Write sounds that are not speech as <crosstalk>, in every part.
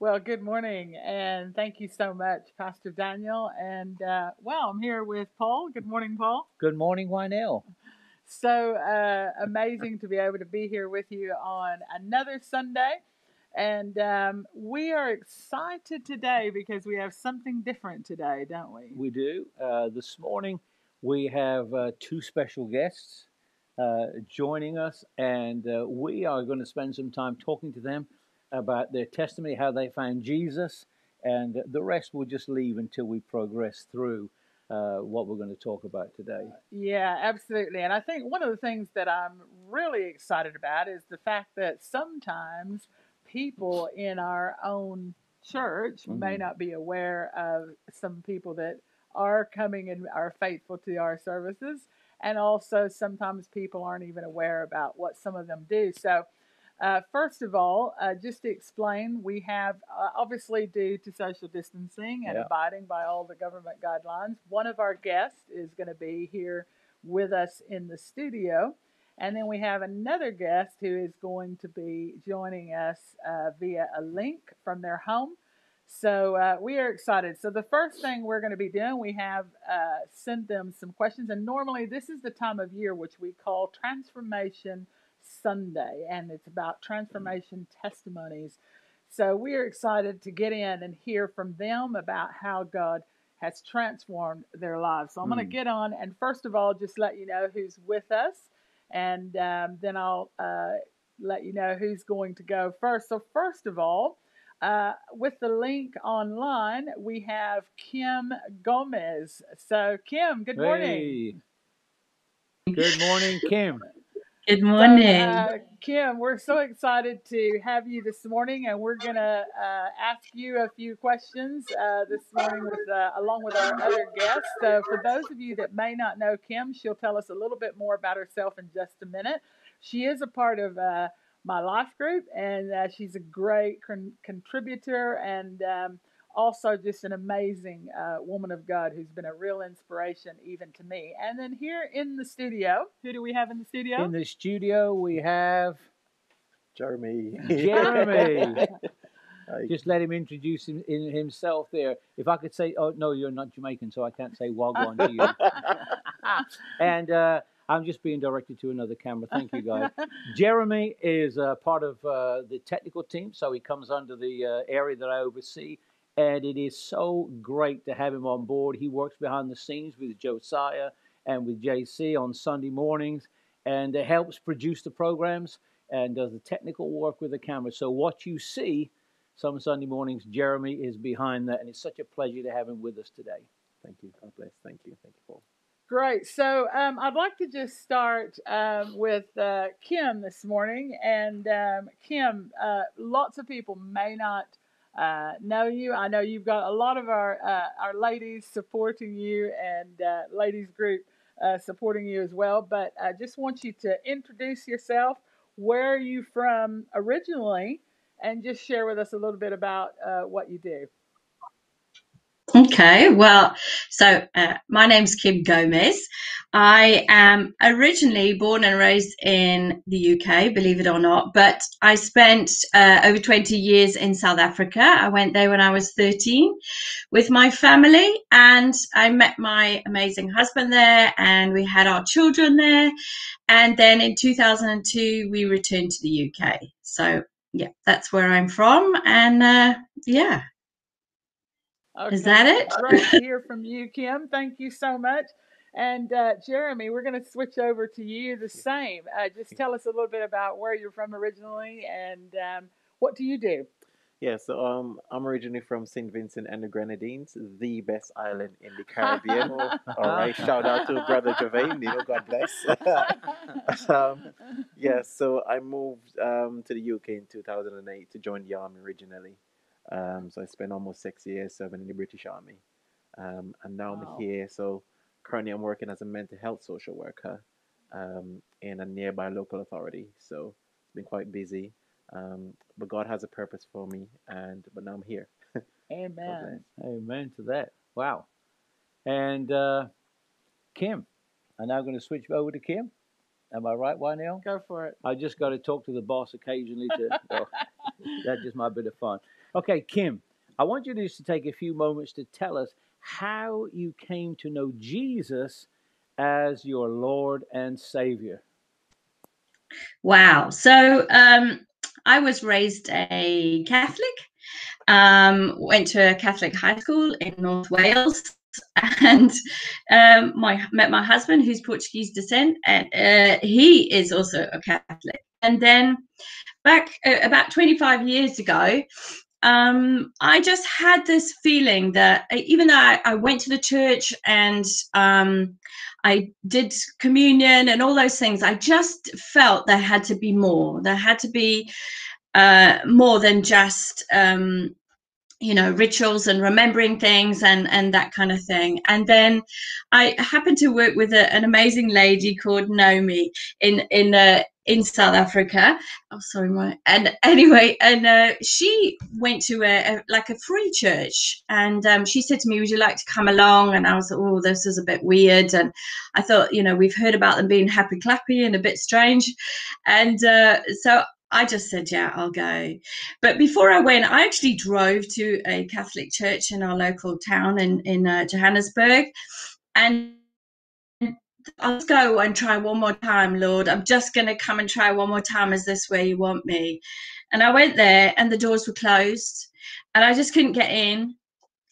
Well, good morning, and thank you so much, Pastor Daniel. And uh, well, I'm here with Paul. Good morning, Paul. Good morning, Wynell. So uh, amazing to be able to be here with you on another Sunday. And um, we are excited today because we have something different today, don't we? We do. Uh, this morning, we have uh, two special guests uh, joining us, and uh, we are going to spend some time talking to them about their testimony, how they found Jesus, and the rest we'll just leave until we progress through uh, what we're going to talk about today. Yeah, absolutely. And I think one of the things that I'm really excited about is the fact that sometimes people in our own church mm-hmm. may not be aware of some people that are coming and are faithful to our services. And also, sometimes people aren't even aware about what some of them do. So, uh, first of all, uh, just to explain, we have uh, obviously due to social distancing and yeah. abiding by all the government guidelines, one of our guests is going to be here with us in the studio. And then we have another guest who is going to be joining us uh, via a link from their home. So uh, we are excited. So the first thing we're going to be doing, we have uh, sent them some questions. And normally this is the time of year which we call transformation Sunday, and it's about transformation testimonies. So we are excited to get in and hear from them about how God has transformed their lives. So I'm mm. going to get on and first of all, just let you know who's with us, and um, then I'll uh, let you know who's going to go first. So, first of all, uh, with the link online, we have Kim Gomez. So, Kim, good morning. Hey. Good morning, Kim. Good morning. So, uh, Kim, we're so excited to have you this morning, and we're going to uh, ask you a few questions uh, this morning with, uh, along with our other guests. So, for those of you that may not know Kim, she'll tell us a little bit more about herself in just a minute. She is a part of uh, my life group, and uh, she's a great con- contributor and um, also just an amazing uh, woman of God who's been a real inspiration even to me. And then here in the studio, who do we have in the studio? In the studio, we have Jeremy. Jeremy. <laughs> Just let him introduce him, in himself there. If I could say, oh no, you're not Jamaican, so I can't say Wagwan to you. <laughs> and uh, I'm just being directed to another camera. Thank you, guys. Jeremy is uh, part of uh, the technical team, so he comes under the uh, area that I oversee and it is so great to have him on board. He works behind the scenes with Josiah and with JC on Sunday mornings and helps produce the programs and does the technical work with the camera. So, what you see some Sunday mornings, Jeremy is behind that, and it's such a pleasure to have him with us today. Thank you. God bless. Thank you. Thank you, Paul. Great. So um, I'd like to just start um, with uh, Kim this morning. And um, Kim, uh, lots of people may not uh, know you. I know you've got a lot of our uh, our ladies supporting you and uh, ladies group uh, supporting you as well. But I just want you to introduce yourself. Where are you from originally? And just share with us a little bit about uh, what you do. Okay, well, so uh, my name's Kim Gomez. I am originally born and raised in the UK, believe it or not, but I spent uh, over 20 years in South Africa. I went there when I was 13 with my family, and I met my amazing husband there, and we had our children there. And then in 2002, we returned to the UK. So, yeah, that's where I'm from. And uh, yeah, Okay. Is that it? Great to <laughs> hear from you, Kim. Thank you so much. And uh, Jeremy, we're going to switch over to you the same. Uh, just tell us a little bit about where you're from originally and um, what do you do? Yeah, so um, I'm originally from St. Vincent and the Grenadines, the best island in the Caribbean. <laughs> All right, shout out to Brother Javain, you know, God bless. <laughs> um, yeah, so I moved um, to the UK in 2008 to join the army originally. Um, so I spent almost six years serving in the British Army. Um, and now wow. I'm here. So currently I'm working as a mental health social worker um, in a nearby local authority. So it's been quite busy. Um, but God has a purpose for me, and but now I'm here. <laughs> Amen. Amen to that. Wow. And uh, Kim, I'm now going to switch over to Kim. Am I right, Wynell? Go for it. I just got to talk to the boss occasionally to. <laughs> well, That's just my bit of fun. Okay, Kim, I want you just to take a few moments to tell us how you came to know Jesus as your Lord and Savior. Wow. So um, I was raised a Catholic, um, went to a Catholic high school in North Wales. <laughs> And um, my met my husband, who's Portuguese descent, and uh, he is also a Catholic. And then back uh, about 25 years ago, um, I just had this feeling that uh, even though I, I went to the church and um, I did communion and all those things, I just felt there had to be more. There had to be uh, more than just um, you know rituals and remembering things and and that kind of thing and then i happened to work with a, an amazing lady called Naomi in in uh, in South Africa. Oh, sorry, my and <laughs> anyway, and uh, she went to a, a, like a free church, and um, she said to me, "Would you like to come along?" And I was, like, "Oh, this is a bit weird." And I thought, you know, we've heard about them being happy clappy and a bit strange, and uh, so I just said, yeah, I'll go. But before I went, I actually drove to a Catholic church in our local town in, in uh, Johannesburg. And I'll go and try one more time, Lord. I'm just going to come and try one more time. Is this where you want me? And I went there and the doors were closed and I just couldn't get in.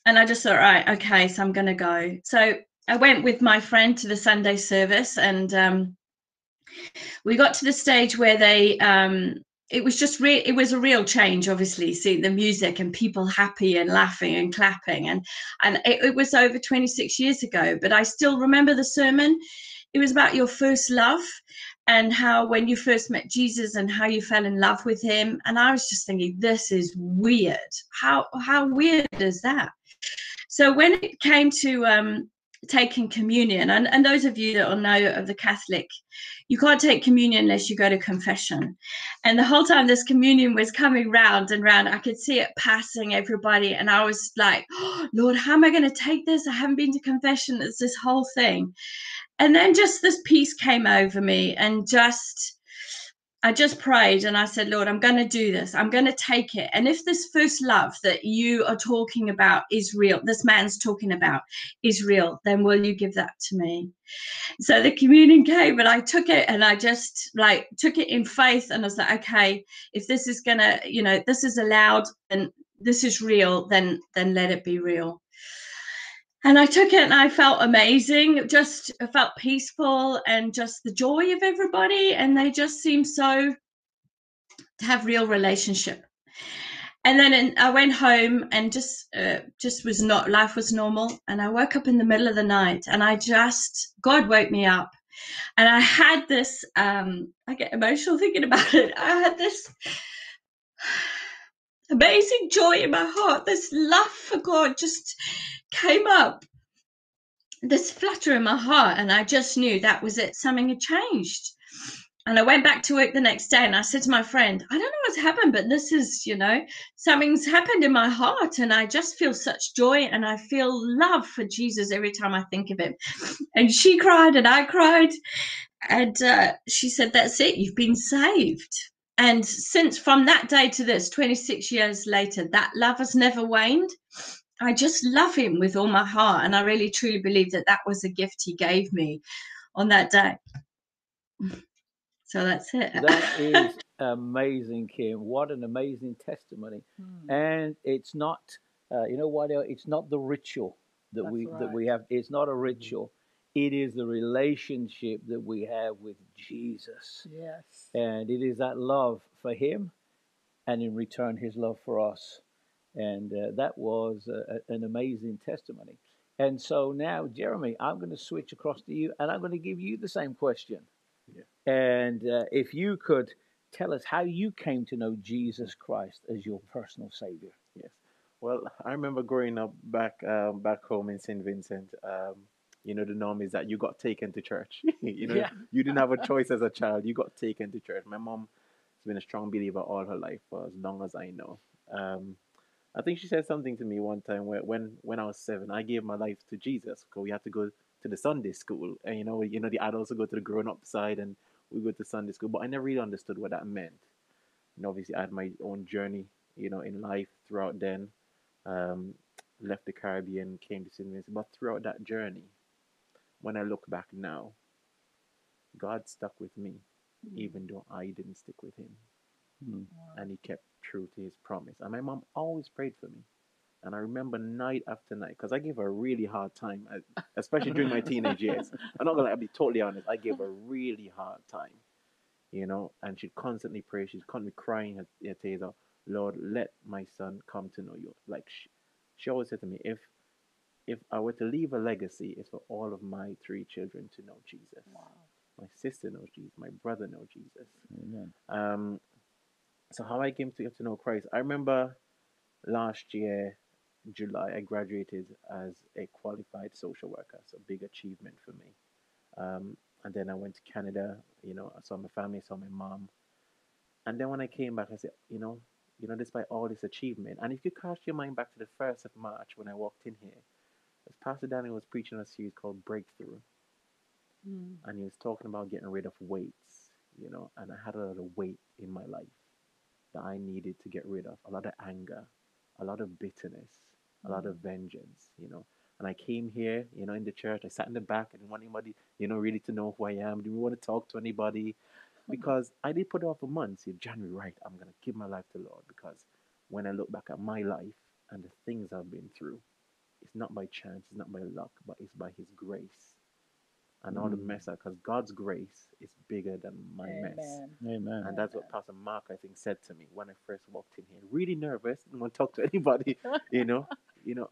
And I just thought, right, okay, so I'm going to go. So I went with my friend to the Sunday service and um, we got to the stage where they um, it was just real it was a real change obviously seeing the music and people happy and laughing and clapping. And and it, it, was over 26 years ago but i still remember the sermon. It was about your first love and how when you first met jesus and how you fell in love with him. And i was just thinking this is weird. How how weird is that? So when it came to um taking communion. And, and those of you that will know of the catholic you can't take communion unless you go to confession. And the whole time this communion was coming round and round i could see it passing everybody. And i was like oh, <gasps> lord how am i going to take this? I haven't been to confession. It's this whole thing. And then just this peace came over me and just I just prayed and I said, Lord, I'm going to do this. I'm going to take it. And if this first love that you are talking about is real, this man's talking about is real, then will you give that to me? So the communion came and I took it and I just like took it in faith and I was like, okay, if this is going to, you know, this is allowed and this is real, then then let it be real and I took it and I felt amazing. Just felt peaceful and just the joy of everybody. And they just seemed so to have real relationship. And then in, I went home and just uh, just was not life was normal. And I woke up in the middle of the night and I just God woke me up. And I had this um, I get emotional thinking about it. I had this amazing joy in my heart. This love for God just came up this flutter in my heart and i just knew that was it. Something had changed. And i went back to work the next day and i said to my friend i don't know what's happened but this is you know something's happened in my heart and i just feel such joy and i feel love for jesus every time i think of him. And she cried and i cried and uh, she said that's it. You've been saved and since from that day to this 26 years later that love has never waned I just love him with all my heart. And I really truly believe that that was a gift he gave me on that day. So that's it. that <laughs> is amazing, Kim. What an amazing testimony. Hmm. And it's not, uh, you know what? It's not the ritual that that's we right. that we have. It's not a mm-hmm. ritual. It is the relationship that we have with Jesus. Yes. And it is that love for Him, and in return, His love for us. And uh, that was a, an amazing testimony. And so now, Jeremy, I'm going to switch across to you and I'm going to give you the same question. Yeah. And uh, if you could tell us how you came to know Jesus Christ as your personal Savior. Yes. Well, I remember growing up back um, back home in St. Vincent. Um, you know, the norm is that you got taken to church. <laughs> you know, yeah. you didn't have a choice as a child. You got taken to church. My mom has been a strong believer all her life for as long as I know. Um, I think she said something to me one time where when when I was seven, I gave my life to Jesus because we had to go to the Sunday school, and you know, you know, the adults would go to the grown up side, and we go to Sunday school. But I never really understood what that meant. and obviously I had my own journey, you know, in life throughout then. Um, left the Caribbean, came to St. Vincent, but throughout that journey, when I look back now, God stuck with me, mm. even though I didn't stick with Him, mm. and He kept true to His promise. And my mom always prayed for me. And I remember night after night, because I gave her a really hard time, especially during my teenage years. I'm not gonna be totally honest. I gave her a really hard time, you know. And she'd constantly pray. She'd constantly crying her tears out. Lord, let my son come to know you. Like she, she always said to me, if if I were to leave a legacy, it's for all of my three children to know Jesus. Wow. My sister knows Jesus. My brother knows Jesus. Amen. Um, so how I came to get to know Christ, I remember last year July, I graduated as a qualified social worker. So big achievement for me. Um, and then I went to Canada. You know, I saw my family, saw my mom. And then when I came back, I said, you know, you know, despite all this achievement, and if you cast your mind back to the first of March when I walked in here, as Pastor Daniel was preaching a series called Breakthrough, mm. and he was talking about getting rid of weights, you know, and I had a lot of weight in my life that I needed to get rid of, a lot of anger, a lot of bitterness, a lot of vengeance, you know. And I came here, you know, in the church. I sat in the back. I didn't want anybody, you know, really to know who I am. Didn't want to talk to anybody <laughs> because I did put it off for months. In January, right, I'm going to give my life to Lord because when I look back at my life and the things I've been through, it's not by chance, it's not by luck, but it's by His grace. And mm. all the mm. mess up, because God's grace is bigger than my Amen. mess. Amen. And that's what Pastor Mark, I think, said to me when I first walked in here. Really nervous, didn't want to talk to <laughs> anybody, you know you know,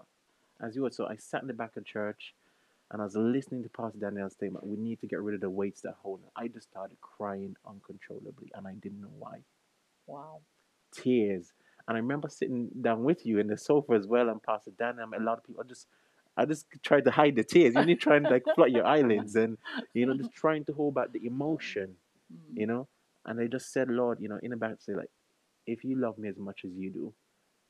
as you were. So I sat in the back of church and I was listening to Pastor Daniel's statement. We need to get rid of the weights that hold. I just started crying uncontrollably and I didn't know why. Wow. Tears. And I remember sitting down with you in the sofa as well and Pastor Dan, and A lot of people just I just tried to hide the tears. You need trying to like flood your eyelids and you know, just trying to hold back the emotion. Mm. You know? And I just said, Lord, you know, in the back say like, if you love me as much as you do,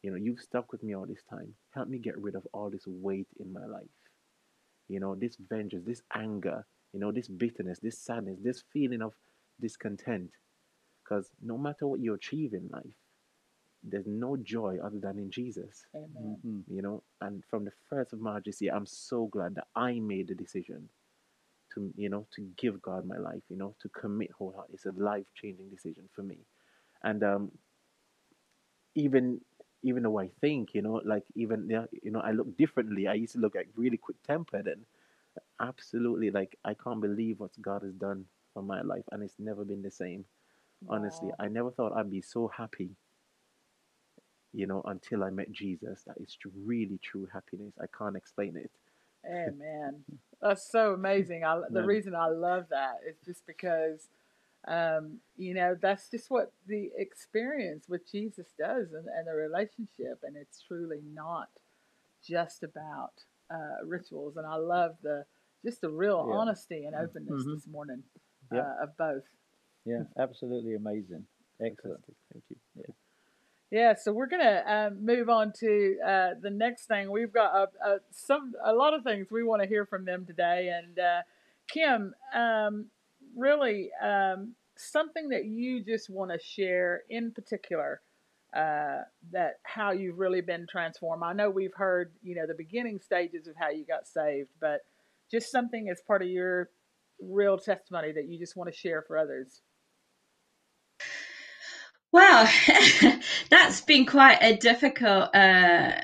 you know, you've stuck with me all this time. Help me get rid of all this weight in my life. You know, this vengeance, this anger, you know, this bitterness, this sadness, this feeling of discontent. Because no matter what you achieve in life, there's no joy other than in Jesus. Amen. Mm-hmm. You know, and from the first of March this year, I'm so glad that I made the decision to, you know, to give God my life, you know, to commit wholeheartedly. It's a life changing decision for me. And um, even even though I think, you know, like even you know, I look differently. I used to look like really quick tempered and absolutely like I can't believe what God has done for my life and it's never been the same. Wow. Honestly, I never thought I'd be so happy, you know, until I met Jesus. That is really true happiness. I can't explain it. Amen. <laughs> That's so amazing. I, the reason I love that is just because um, you know, that's just what the experience with Jesus does and, and the relationship. And it's truly not just about uh, rituals. And I love the just the real yeah. honesty and openness mm-hmm. this morning uh, of both. Yeah, absolutely amazing. Excellent. Thank you. Yeah. Yeah, so we're gonna um, move on to uh, the next thing. We've got a, a, some a lot of things we want to hear from them today, and uh, Kim, um, really um, something that you just want to share in particular uh, that how you've really been transformed. I know we've heard you know the beginning stages of how you got saved, but just something as part of your real testimony that you just want to share for others. Well, <laughs> that's been quite a difficult uh,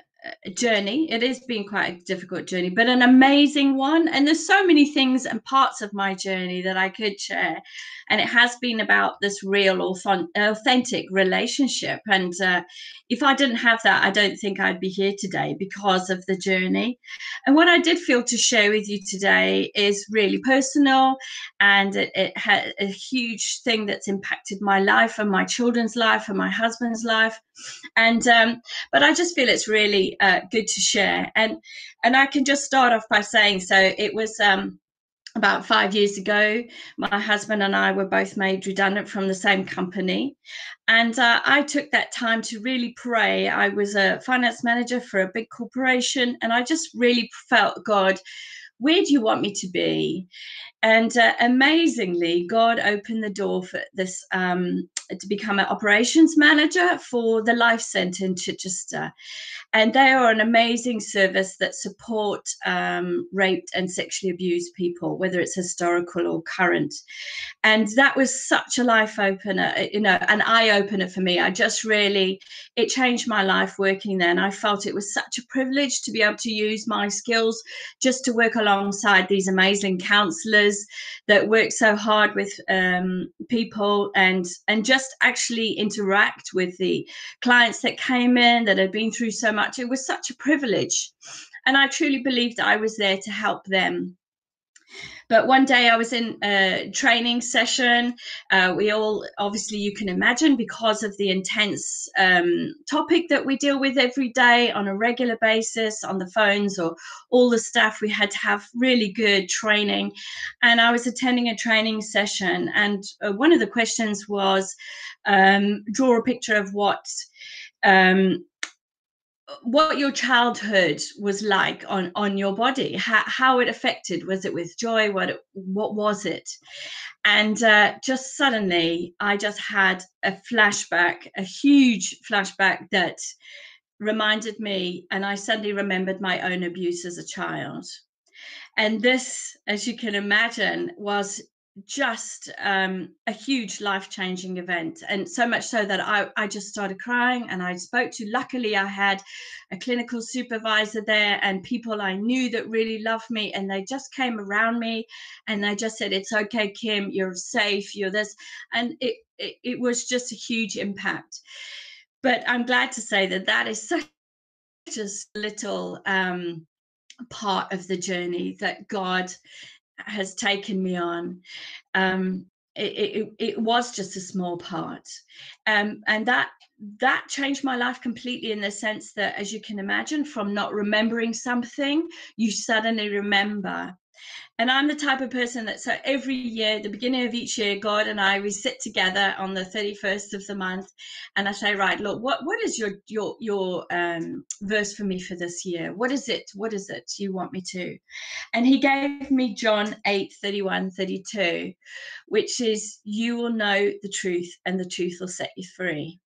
journey. It has been quite a difficult journey, but an amazing one. And there's so many things and parts of my journey that I could share. And it has been about this real, authentic relationship. And uh, if I didn't have that, I don't think I'd be here today because of the journey. And what I did feel to share with you today is really personal, and it, it had a huge thing that's impacted my life and my children's life and my husband's life. And um, but I just feel it's really uh, good to share. And and I can just start off by saying so. It was. Um, about five years ago, my husband and I were both made redundant from the same company. And uh, I took that time to really pray. I was a finance manager for a big corporation, and I just really felt God, where do you want me to be? And uh, amazingly, God opened the door for this um, to become an operations manager for the Life Centre in Chichester. And they are an amazing service that support um, raped and sexually abused people, whether it's historical or current. And that was such a life opener, uh, you know, an eye opener for me. I just really, it changed my life working there. And I felt it was such a privilege to be able to use my skills just to work alongside these amazing counselors that work so hard with um, people and and just actually interact with the clients that came in that had been through so much. It was such a privilege. And I truly believed I was there to help them but one day I was in a training session. Uh, we all, obviously, you can imagine, because of the intense um, topic that we deal with every day on a regular basis on the phones or all the staff, we had to have really good training. And I was attending a training session, and uh, one of the questions was um, draw a picture of what. Um, what your childhood was like on on your body how, how it affected was it with joy? What it, what was it? And uh, just suddenly i just had a flashback a huge flashback that reminded me and i suddenly remembered my own abuse as a child. And this as you can imagine was just um, a huge life changing event. And so much so that I, I just started crying and I spoke to, luckily, I had a clinical supervisor there and people I knew that really loved me. And they just came around me and they just said, It's okay, Kim, you're safe, you're this. And it, it, it was just a huge impact. But I'm glad to say that that is such a little um, part of the journey that God has taken me on. Um, it, it, it, was just a small part. Um, and that that changed my life completely in the sense that as you can imagine from not remembering something you suddenly remember and I'm the type of person that so every year, the beginning of each year, God and I we sit together on the 31st of the month, and I say, right, look, what what is your your your um, verse for me for this year? What is it? What is it you want me to? And He gave me John 8, 31, 32, which is, you will know the truth, and the truth will set you free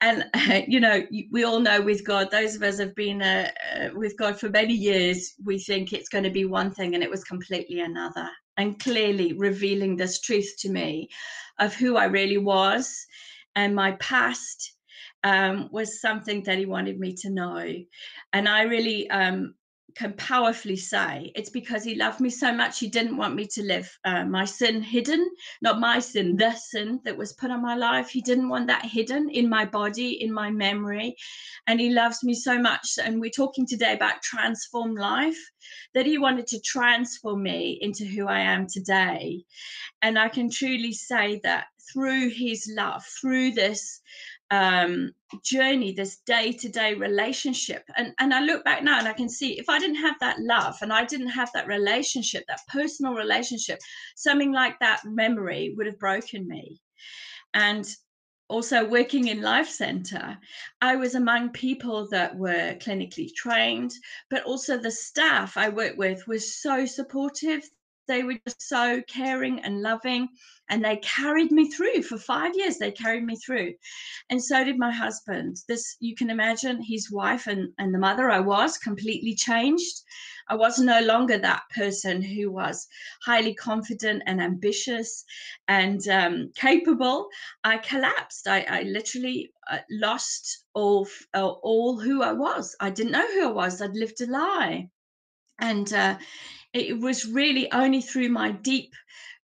and uh, <laughs> you know we all know with god those of us have been uh, uh, with god for many years we think it's going to be one thing and it was completely another. And clearly revealing this truth to me of who i really was and my past um, was something that he wanted me to know. And i really um, can powerfully say it's because he loved me so much he didn't want me to live uh, my sin hidden not my sin the sin that was put on my life. He didn't want that hidden in my body in my memory and he loves me so much. And we're talking today about transform life that he wanted to transform me into who i am today. And i can truly say that through his love through this um, journey, this day to day relationship. And, and I look back now and I can see if I didn't have that love and I didn't have that relationship, that personal relationship, something like that memory would have broken me. And also working in life center i was among people that were clinically trained but also the staff i worked with was so supportive they were just so caring and loving and they carried me through. For five years they carried me through. And so did my husband. This you can imagine his wife and, and the mother i was completely changed. I was no longer that person who was highly confident and ambitious and um, capable. I collapsed. I, I literally uh, lost all uh, all who i was. I didn't know who i was. I'd lived a lie. And uh, it was really only through my deep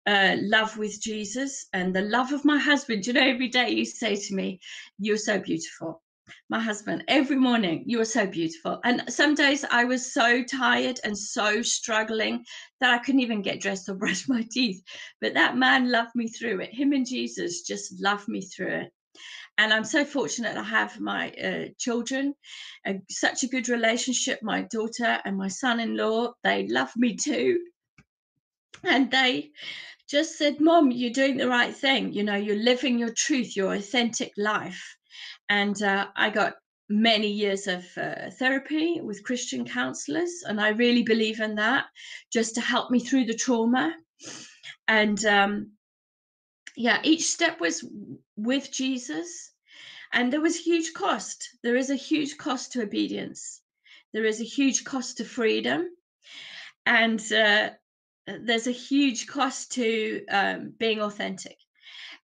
uh, love with Jesus and the love of my husband. You know, every day you say to me, You're so beautiful. My husband, every morning, you are so beautiful. And some days I was so tired and so struggling that I couldn't even get dressed or <laughs> brush my teeth. But that man loved me through it. Him and Jesus just loved me through it and I'm so fortunate I have my uh, children, such a good relationship. My daughter and my son-in-law, they love me too, and they just said, "Mom, you're doing the right thing. You know, you're living your truth, your authentic life." And uh, I got many years of uh, therapy with Christian counselors, and I really believe in that, just to help me through the trauma and um, yeah, each step was with Jesus, and there was huge cost. There is a huge cost to obedience. There is a huge cost to freedom, and uh, there's a huge cost to um, being authentic.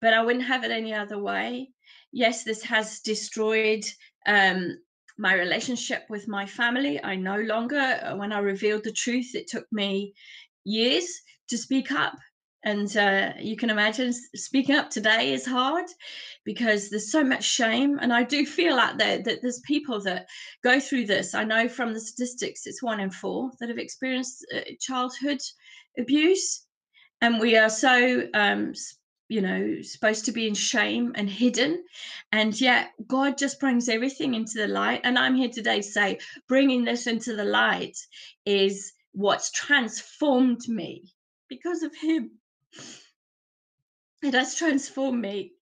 But I wouldn't have it any other way. Yes, this has destroyed um, my relationship with my family. I no longer, uh, when I revealed the truth, it took me years to speak up. And uh, you can imagine speaking up today is hard because there's so much shame. And I do feel out there that there's people that go through this. I know from the statistics, it's one in four that have experienced uh, childhood abuse. And we are so um, you know supposed to be in shame and hidden and yet god just brings everything into the light and i'm here today to say bringing this into the light is what's transformed me because of him it has transformed me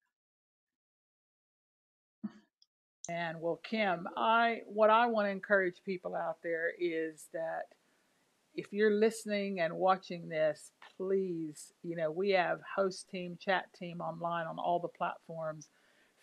and well kim i what i want to encourage people out there is that if you're listening and watching this, please, you know, we have host team, chat team online on all the platforms.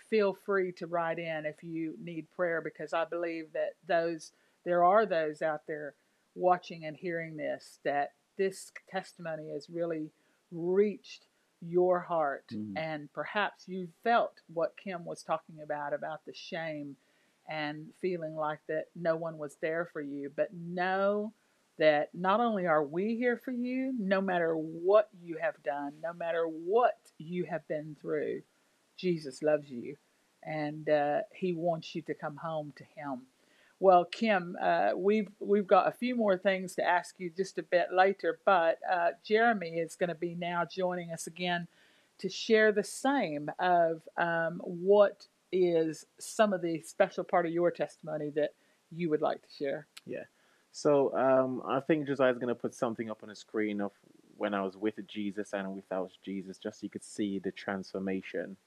Feel free to write in if you need prayer because I believe that those there are those out there watching and hearing this that this testimony is really reached your heart mm-hmm. and perhaps you felt what Kim was talking about about the shame and feeling like that no one was there for you but know that not only are we here for you, no matter what you have done, no matter what you have been through, Jesus loves you and uh, He wants you to come home to Him. Well, Kim, uh, we've we've got a few more things to ask you just a bit later, but uh, Jeremy is going to be now joining us again to share the same of um, what is some of the special part of your testimony that you would like to share. Yeah. So um, I think Josiah's going to put something up on the screen of when I was with Jesus and without Jesus, just so you could see the transformation.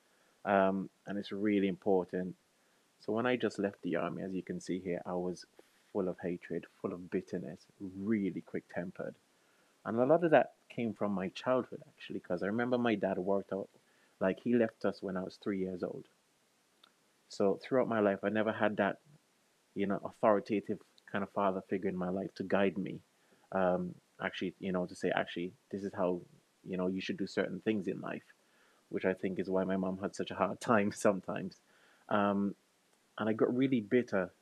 Um, and it's really important. So when I just left the army, as you can see here, I was full of hatred, full of bitterness, really quick tempered. And a lot of that came from my childhood, actually, because I remember my dad worked out, like he left us when I was three years old. So throughout my life, I never had that, you know, authoritative kind of father figure in my life to guide me. Um, actually, you know, to say, actually, this is how, you know, you should do certain things in life, which I think is why my mom had such a hard <laughs> time sometimes. Um, and I got really bitter.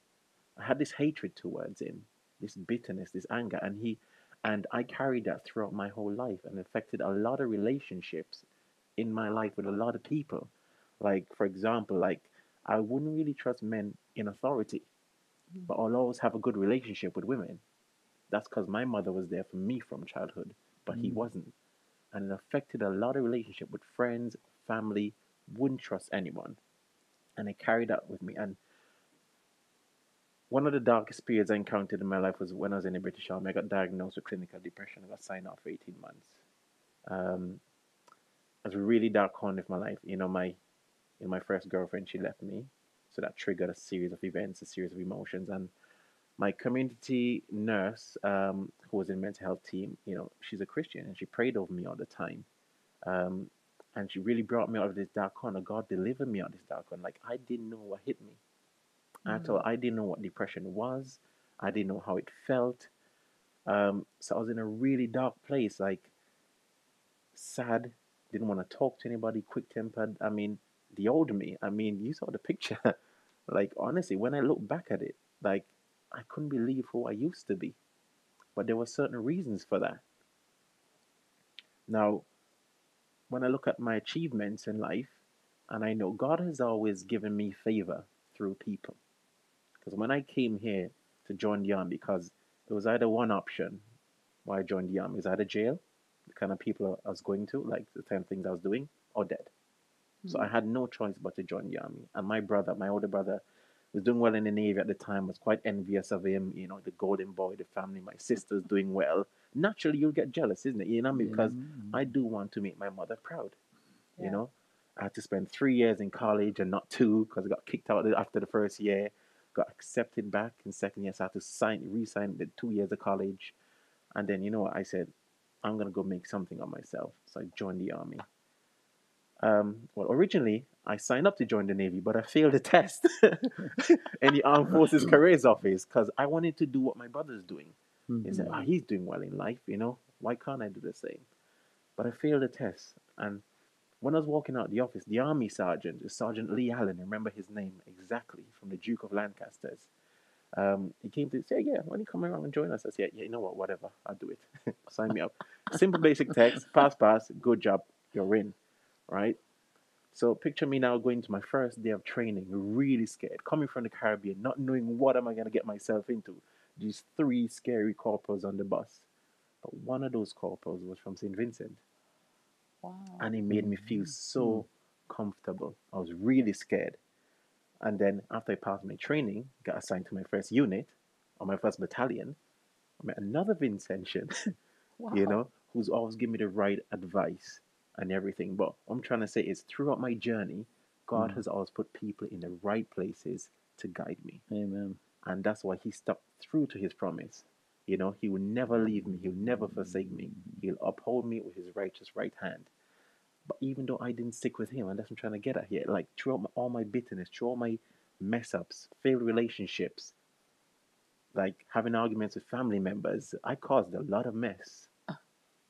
I had this hatred towards him, this bitterness, this anger, and he, and I carried that throughout my whole life and affected a lot of relationships in my life with a lot of people. Like, for example, like I wouldn't really trust men in authority but I'll always have a good relationship with women. That's because my mother was there for me from childhood, but mm. he wasn't. And it affected a lot of relationship with friends, family, wouldn't trust anyone. And it carried out with me. And one of the darkest periods I encountered in my life was when I was in the British Army. I got diagnosed with clinical depression. I got signed off for 18 months. Um, it was a really dark corner of my life. You know, my, you know, my first girlfriend, she left me. So that triggered a series of events, a series of emotions. And my community nurse, um, who was in mental health team, you know, she's a Christian and she prayed over me all the time. Um, and she really brought me out of this dark corner. God delivered me out of this dark corner. Like I didn't know what hit me. Mm. At all. I didn't know what depression was. I didn't know how it felt. Um, so I was in a really dark place, like sad, didn't want to talk to anybody, quick tempered. I mean, the old me. I mean, you saw the picture. <laughs> like honestly, when I look back at it, like I couldn't believe who I used to be. But there were certain reasons for that. Now, when I look at my achievements in life, and I know God has always given me favor through people. Because when I came here to join the army, because there was either one option why I joined the army, is either jail, the kind of people I was going to, like the kind of things I was doing, or dead. So I mm. had no choice but to join the army. And my brother, my older brother, was doing well in the Navy at the time, was quite envious of him, you know, the golden boy, the family, my sister's doing well. Naturally, you'll get jealous, isn't it? You know, because mm-hmm. I do want to make my mother proud, yeah. you know. I had to spend three years in college and not two because I got kicked out after the first year, got accepted back in second year, so I had to sign, re-sign the two years of college. And then, you know what, I said, I'm gonna go make something of myself. So I joined the army. Um, well, originally I signed up to join the Navy, but I failed the test <laughs> in the Armed Forces <laughs> Careers Office because I wanted to do what my brother's doing. He said. "Ah, he's doing well in life, you know. Why can't I do the same?" But I failed the test, and when I was walking out the office, the army sergeant, Sergeant Lee Allen, I remember his name exactly from the Duke of Lancaster's. Um, he came to say, "Yeah, why don't you come around and join us?" I said, "Yeah, you know what? Whatever, I'll do it. <laughs> Sign me up. Simple, basic text. Pass, pass. Good job. You're in, right?" So picture me now going to my first day of training, really scared, coming from the Caribbean, not knowing what am I going to get myself into. These three scary corporals on the bus. But one of those corporals was from St. Vincent Wow. and it made me feel so comfortable. I was really scared. And then after I passed my training, got assigned to my first unit or my first battalion, I met another Vincentian, wow. <laughs> you know, who's always giving me the right advice and everything. But what I'm trying to say is throughout my journey, God Mm. has always put people in the right places to guide me. Amen. And that's why he stuck through to his promise. You know, he will never leave me, he'll never forsake me. He'll uphold me with his righteous right hand. But even though I didn't stick with him, and that's what I'm trying to get at here, like throughout all my bitterness, through all my mess ups, failed relationships, like having arguments with family members, I caused a lot of mess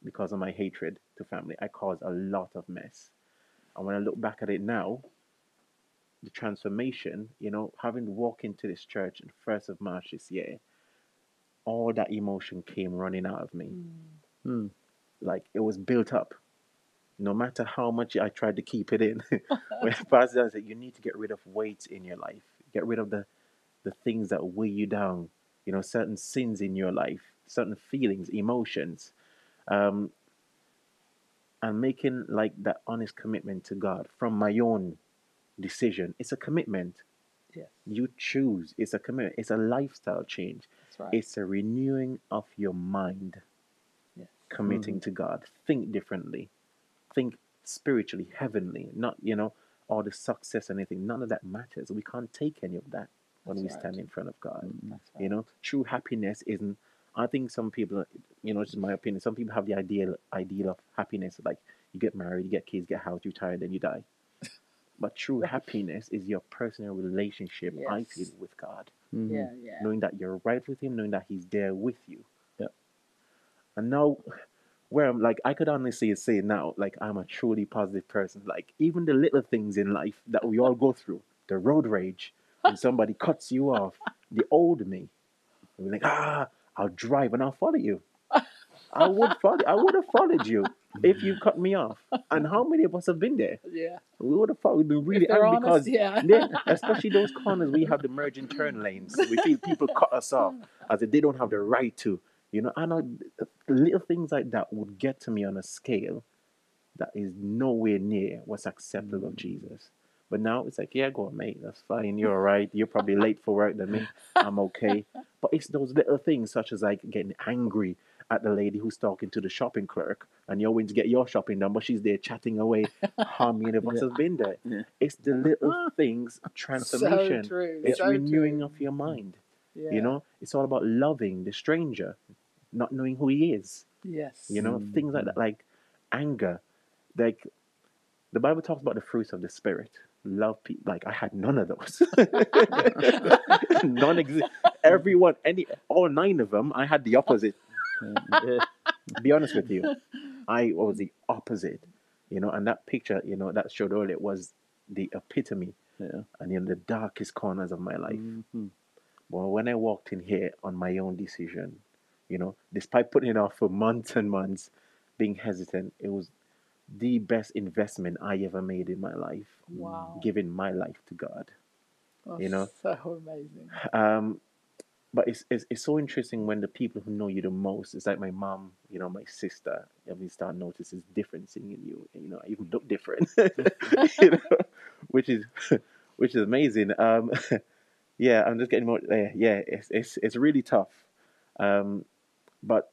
because of my hatred to family. I caused a lot of mess. And when I look back at it now, the transformation, you know, having walked into this church on the first of March this year, all that emotion came running out of me. Mm. Mm. Like it was built up. No matter how much I tried to keep it in, <laughs> when Pastor said, you need to get rid of weights in your life. Get rid of the the things that weigh you down. You know, certain sins in your life, certain feelings, emotions. Um, and making like that honest commitment to God from my own decision. It's a commitment. Yes, You choose. It's a commitment. It's a lifestyle change. that's right. It's a renewing of your mind, yes. committing mm-hmm. to God. Think differently. Think spiritually, heavenly. Not, you know, all the success and anything. None of that matters. We can't take any of that when That's we right. stand in front of God. Mm, that's right. You know, true happiness isn't. I think some people, you know, just my opinion. Some people have the ideal ideal of happiness, like you get married, you get kids, get house, you retire, then you die. But true happiness is your personal relationship, I feel, with God. Mhm. Yeah, yeah. Knowing that you're right with Him, knowing that He's there with you. Yeah. And now, where I'm like, I could honestly say now, like, I'm a truly positive person. Like, even the little things in life that we all go through, the road rage, when <laughs> somebody cuts you off, the old me, we're like, ah, I'll drive and I'll follow you. <laughs> I would follow. I would have followed you if you cut me off. And how many of us have been there? <laughs> Yeah. We would have followed. We really if they're angry honest, because yeah. especially those corners we have the merge and turn lanes. We feel people cut us off as if they don't have the right to. You know, and I, little things like that would get to me on a scale that is nowhere near what's acceptable of Jesus. But now it's like, yeah, go on, mate. That's fine. You're all right. You're probably late for work than me. I'm okay. But it's those little things, such as like getting angry at the lady who's talking to the shopping clerk, and you're waiting to get your shopping done, but she's there chatting away. <laughs> How many of us Yeah. have been there? Yeah. It's the little things, <laughs> of transformation. So it's so renewing true. of your mind. Yeah. You know, it's all about loving the stranger, not knowing who he is. Yes. You know, Mm. things like that, like anger. Like the Bible talks about the fruits of the spirit. Love people. Like I had none of those. <laughs> none exist. Everyone, any, all nine of them, I had the opposite. Yeah. Be honest with you, I was the opposite. You know, and that picture, you know, that showed earlier was the epitome Yeah. and in the darkest corners of my life. Mhm. Well, when I walked in here on my own decision, you know, despite putting it off for months and months, being hesitant, it was the best investment I ever made in my life. Wow. Giving my life to God. Oh, you know. So amazing. Um, but it's, it's it's so interesting when the people who know you the most, it's like my mom, you know, my sister, and we start noticing difference in you. You know, I even look different. <laughs> you know, which is <laughs> which is amazing. Um, <laughs> yeah, I'm just getting more. Yeah, yeah, it's it's it's really tough. Um, but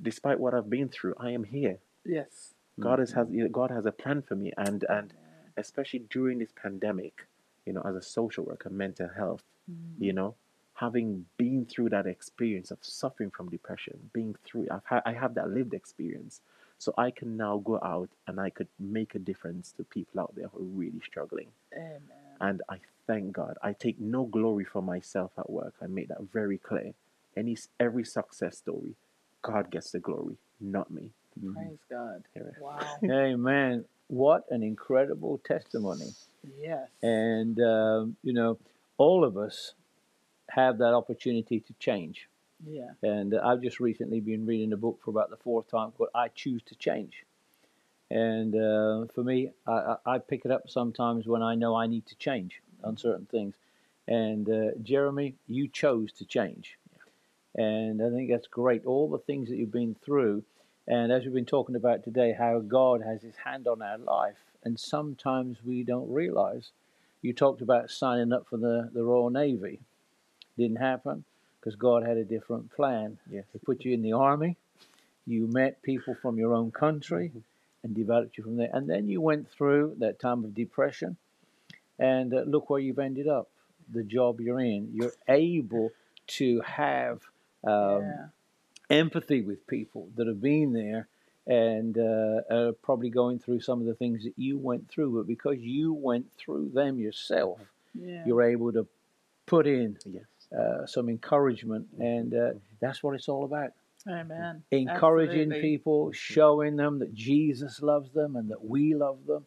despite what I've been through, I am here. Yes. God has, has you know, God has a plan for me, and and especially during this pandemic, you know, as a social worker, mental health, Mm. you know, having been through that experience of suffering from depression, being through, I've ha- I have that lived experience. So I can now go out and I could make a difference to people out there who are really struggling. Amen. And I thank God. I take no glory for myself at work. I make that very clear. Any every success story, God gets the glory, not me. Praise God. Amen. Wow. <laughs> Amen. What an incredible testimony. yes. And, um, you know, all of us have that opportunity to change. yeah. And I've just recently been reading a book for about the fourth time called I Choose to Change. And uh, for me, I, I pick it up sometimes when I know I need to change on certain things. And uh, Jeremy, you chose to change. And I think that's great. All the things that you've been through. And as we've been talking about today, how God has his hand on our life. And sometimes we don't realize. You talked about signing up for the, the Royal Navy. Didn't happen because God had a different plan. Yes. He put you in the army. You met people from your own country and developed you from there. And then you went through that time of depression. And uh, look where you've ended up. The job you're in. You're able to have um, yeah. empathy with people that have been there and uh, are probably going through some of the things that you went through. But because you went through them yourself, Yeah. you're able to put in Yes. Uh, some encouragement. And uh, that's what it's all about Amen. encouraging Absolutely. people, showing them that Jesus loves them and that we love them.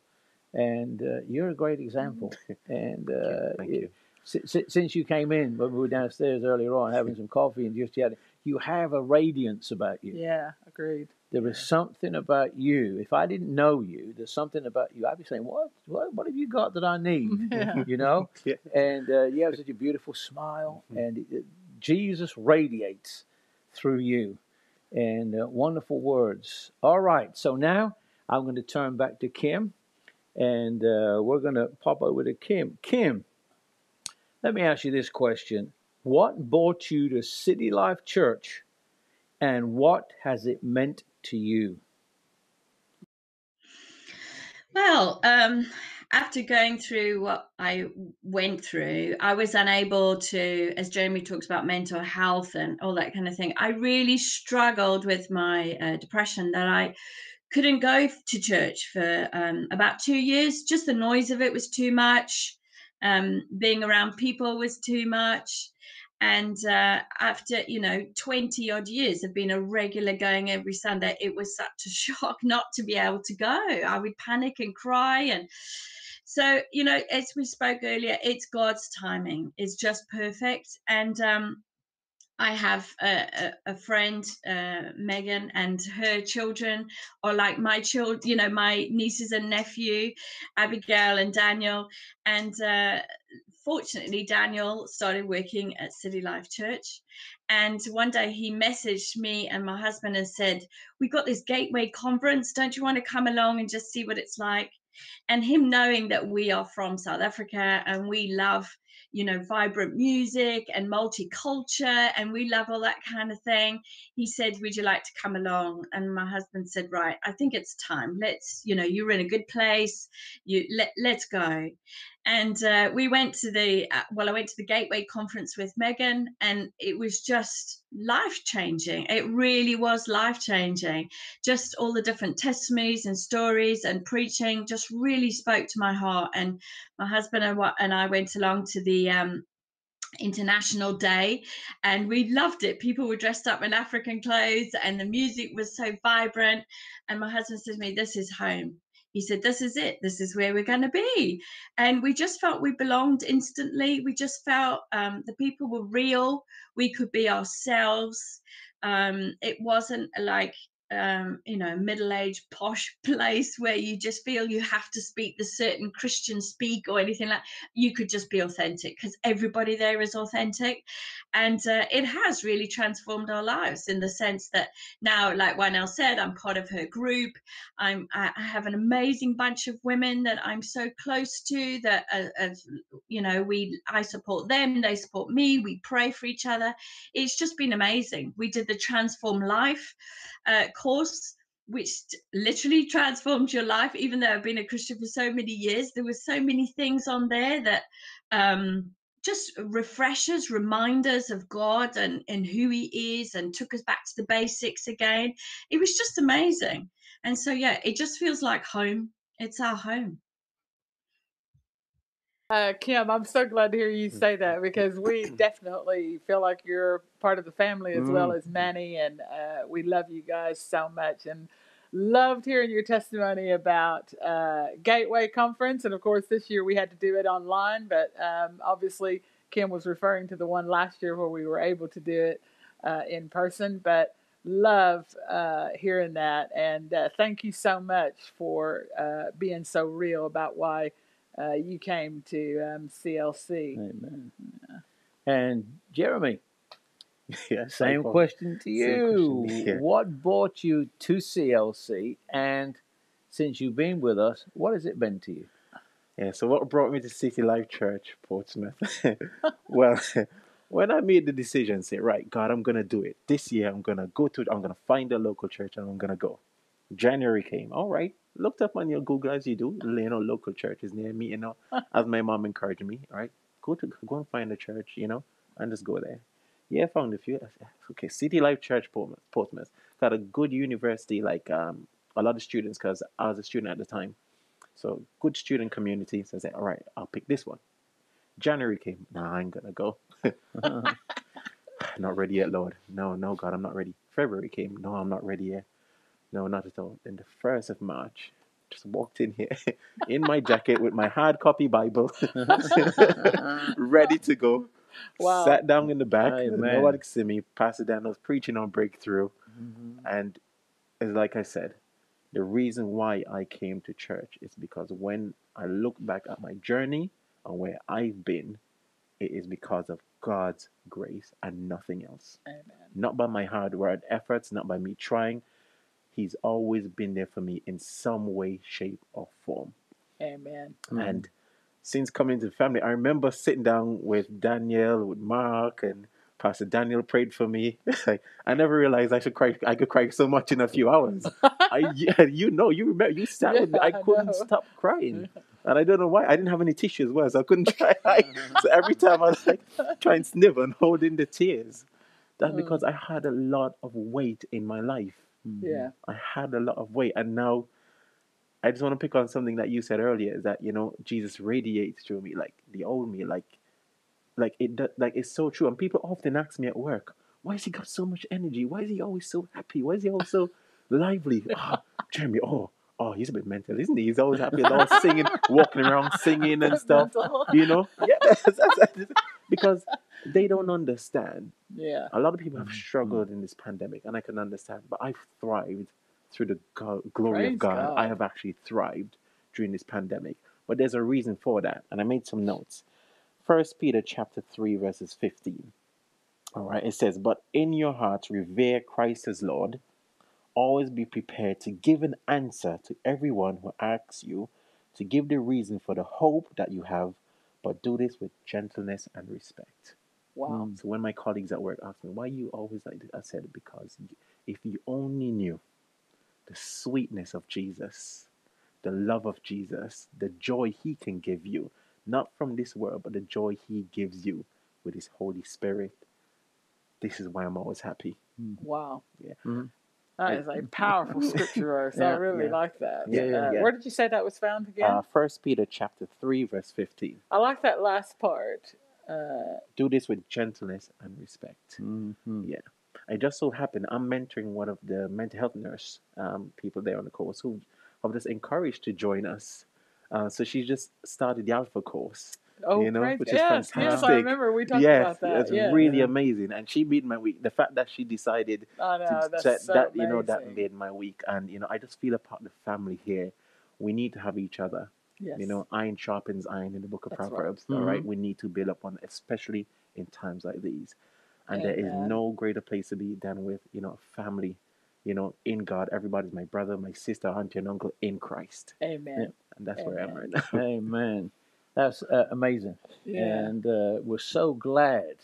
And uh, you're a great example. <laughs> And uh, Thank it- you. si- si- since you came in, when we were downstairs earlier on having <laughs> some coffee and just chatting, you have a radiance about you. Yeah. Agreed. There is something about you. If I didn't know you, there's something about you. I'd be saying, "What? What? What have you got that I need?" <laughs> Yeah. You know. Yeah. And uh, you have such a beautiful smile, and it, it- Jesus radiates through you, and uh, wonderful words. All right, so now I'm going to turn back to Kim, and uh, we're going to pop over to Kim. Kim, let me ask you this question: What brought you to City Life Church, and what has it meant to you? Well, um, after going through what I went through, I was unable to, as Jeremy talks about mental health and all that kind of thing, I really struggled with my uh, depression that I couldn't go to church for um, about two years. Just the noise of it was too much. Um, being around people was too much. And uh, after, you know, 20 odd years of being a regular going every Sunday, it was such a <laughs> shock not to be able to go. I would panic and cry. And so, you know, as we spoke earlier, it's God's timing, it's just perfect. And um, I have a, a, friend, uh, Megan, and her children are like my children, you know, my nieces and nephew, Abigail and Daniel. And uh, fortunately, Daniel started working at City Life Church. And one day he messaged me and my husband and said, We got this Gateway conference. Don't you want to come along and just see what it's like? And him knowing that we are from South Africa and we love you know, vibrant music and multicultural, and we love all that kind of thing. He said, Would you like to come along? And my husband said, Right, I think it's time. Let's, you know, you're in a good place. You let let's go. And uh, we went to the uh, well, I went to the Gateway conference with Megan, and it was just life changing. It really was life changing. Just all the different testimonies and stories and preaching just really spoke to my heart. And my husband and, I went along to the um, International Day and we loved it. People were dressed up in African clothes and the music was so vibrant. And my husband said to me, This is home. He said, This is it. This is where we're going to be. And we just felt we belonged instantly. We just felt um, the people were real. We could be ourselves. Um, it wasn't like um, you know, middle-aged posh <laughs> place where you just feel you have to speak the certain Christian speak or anything like. You could just be authentic because everybody there is authentic, and uh, it has really transformed our lives in the sense that now, like Wanel said, I'm part of her group. I'm I have an amazing bunch of women that I'm so close to that, uh, you know, we I support them, they support me. We pray for each other. It's just been amazing. We did the Transform Life uh, course which literally transformed your life even though i've been a christian for so many years there were so many things on there that um just refreshers, reminders of God and, and who He is, and took us back to the basics again. It was just amazing. And so, yeah, it just feels like home. It's our home. Uh, Kim, I'm so glad to hear you say that because we <coughs> definitely feel like you're part of the family as well Mm. as Manny, and uh, we love you guys so much and loved hearing your testimony about uh, Gateway Conference. And of course, this year we had to do it online, but um, obviously Kim was referring to the one last year where we were able to do it uh, in person. But love uh, hearing that, and uh, thank you so much for uh, being so real about why uh, you came to um, CLC. Amen. And Jeremy, <laughs> yeah, same Paul. question to you. question, yeah. What brought you to CLC? And since you've been with us, what has it been to you? Yeah, so what brought me to City Life Church, Portsmouth? <laughs> well, <laughs> when I made the decision, say, right, God, I'm gonna do it this year. I'm gonna go to, I'm gonna find a local church, and I'm gonna go. January came. All right, looked up on your Google as you do. You know, local churches near me. You know, as my mom encouraged me. All right, go to go and find a church. You know, and just go there. Yeah, found a few. Okay, City Life Church, Portsmouth. Portsmouth got a good university. Like um, a lot of students, because I was a student at the time. So good student community. So I said, all right, I'll pick this one. January came. Nah, I ain't gonna go. <laughs> <laughs> not ready yet, Lord. No, no, God, I'm not ready. February came. No, I'm not ready yet. No, not at all. In the first of March, just walked in here <laughs> in my jacket with my hard copy Bible, <laughs> ready to go. Wow. Sat down in the back. Amen. Nobody could see me. Pastor Dan was preaching on breakthrough. Mhm. And it's like I said, the reason why I came to church is because when I look back at my journey and where I've been, it is because of God's grace and nothing else. Amen. Not by my hard work efforts, not by me trying. He's always been there for me in some way, shape, or form. Amen. Mhm. And since coming to the family, I remember sitting down with Daniel, with Mark, and Pastor Daniel prayed for me. <laughs> Like, I never realized I should cry. I could cry so much in a few hours. I, <laughs> <laughs> you know, you remember, you sat with me. I couldn't know. stop crying, and I don't know why. I didn't have any tissue as well, so I couldn't try. so every time I was like trying to snivel and hold in the tears. That's Mm. because I had a lot of weight in my life. Yeah. I had a lot of weight, and now I just want to pick on something that you said earlier: is that you know Jesus radiates through me, like the old me, like like it, like it's so true. And people often ask me at work, "Why has he got so much energy? Why is he always so happy? Why is he always so lively?" <laughs> Ah, Jeremy, oh, oh, he's a bit mental, isn't he? He's always happy, he's always singing, walking around singing and <laughs> stuff. Mental. You know, yeah, <laughs> that's, that's, that's, because they don't understand Yeah. a lot of people have Mhm. struggled in this pandemic, and I can understand. But I've thrived through the go- glory Praise of God. God. I have actually thrived during this pandemic. But there's a reason for that, and I made some notes. First Peter chapter three verses fifteen. All right, it says, "But in your hearts revere Christ as Lord. Always be prepared to give an answer to everyone who asks you to give the reason for the hope that you have, but do this with gentleness and respect." Wow. So when my colleagues at work ask me, why you always like this? I said, because if you only knew the sweetness of Jesus, the love of Jesus, the joy he can give you, not from this world, but the joy he gives you with his Holy Spirit, this is why I'm always happy. Wow. Yeah. Mhm. That is a <laughs> powerful scripture verse. I really yeah. like that. Yeah, yeah, Uh, yeah. Where did you say that was found again? Uh, First Peter chapter 3, verse 15. I like that last part. Uh, Do this with gentleness and respect. Mhm. Yeah. I just so happened I'm mentoring one of the mental health nurse um, people there on the course who I've just encouraged to join us. Uh, so she just started the Alpha course. Oh, You know, praise which is yes, Yes, I fantastic. remember we talked yes, about that. it's yeah. really amazing, and she made my week. The fact that she decided I know, to that's that, so that you know that made my week, and you know I just feel a part of the family here. We need to have each other. Yes. You know, iron sharpens iron in the book of That's right. Proverbs. All right, mm-hmm. we need to build up on, especially in times like these. And there is no greater place to be than with you know family. You know, in God, everybody's my brother, my sister, auntie, and uncle in Christ, Amen. and that's where I am Amen. right now. <laughs> Amen. That's uh, amazing. Yeah. And uh, we're so glad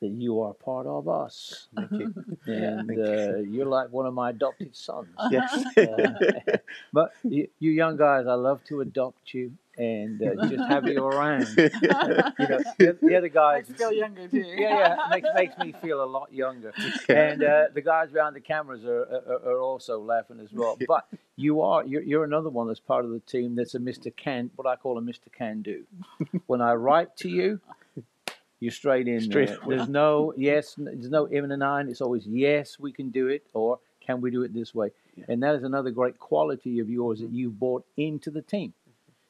that you are part of us. Thank <laughs> you. And Thank you. uh, you're like one of my adopted sons. yes. Uh, <laughs> but you, you young guys, I love to adopt you and uh, just have you around. <laughs> you know, the, the other guys Makes you feel younger too. yeah, yeah, makes, makes me feel a lot younger. <laughs> And uh, the guys behind the cameras are, are, are also laughing as well. <laughs> But you are you're, you're another one that's part of the team that's a Mr. Can, what I call a Mr. Can Do. When I write to you, you're straight in Straight there. away. There's no yes, there's no even and nine. It's always yes, we can do it, or can we do it this way? And that is another great quality of yours that you've brought into the team.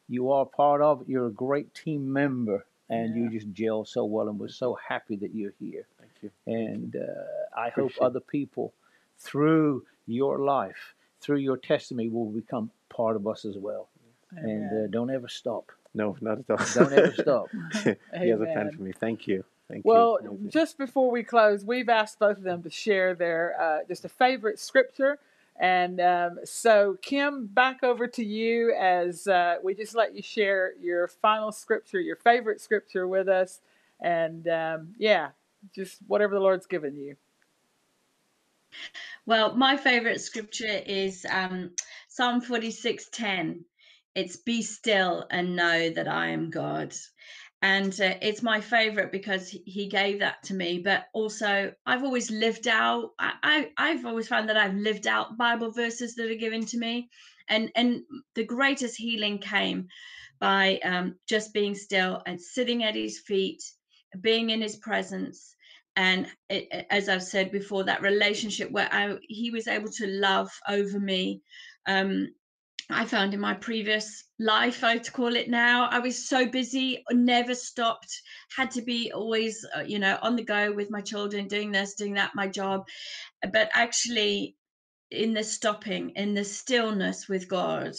You are part of. it. You're a great team member, and you just gel so well. And we're so happy that you're here. Thank you. And uh, I hope Appreciate it. other people, through your life, through your testimony, will become part of us as well. And uh, don't ever stop. No, not at all. Don't ever <laughs> stop. <laughs> he has a plan for me. Thank you. Thank Well, you. Amazing. just before we close, we've asked both of them to share their uh, just a favorite scripture. And um, so, Kim, back over to you as uh, we just let you share your final scripture, your favorite scripture with us. And um, yeah, just whatever the Lord's given you. Well, my favorite scripture is um, Psalm 46:10. It's be still and know that I am God. And uh, it's my favorite because he- gave that to me. But also, I've always lived out, I, I, I've always found that I've lived out Bible verses that are given to me. And, and the greatest healing came by um, just being still and sitting at his feet, being in his presence, and it- as I've said before, that relationship where I, he was able to love over me. Um, I found in my previous life, I to call it now, I was so busy, never stopped, had to be always, uh, you know, on the go with my children, doing this, doing that, my job. But actually, in the stopping, in the stillness with God,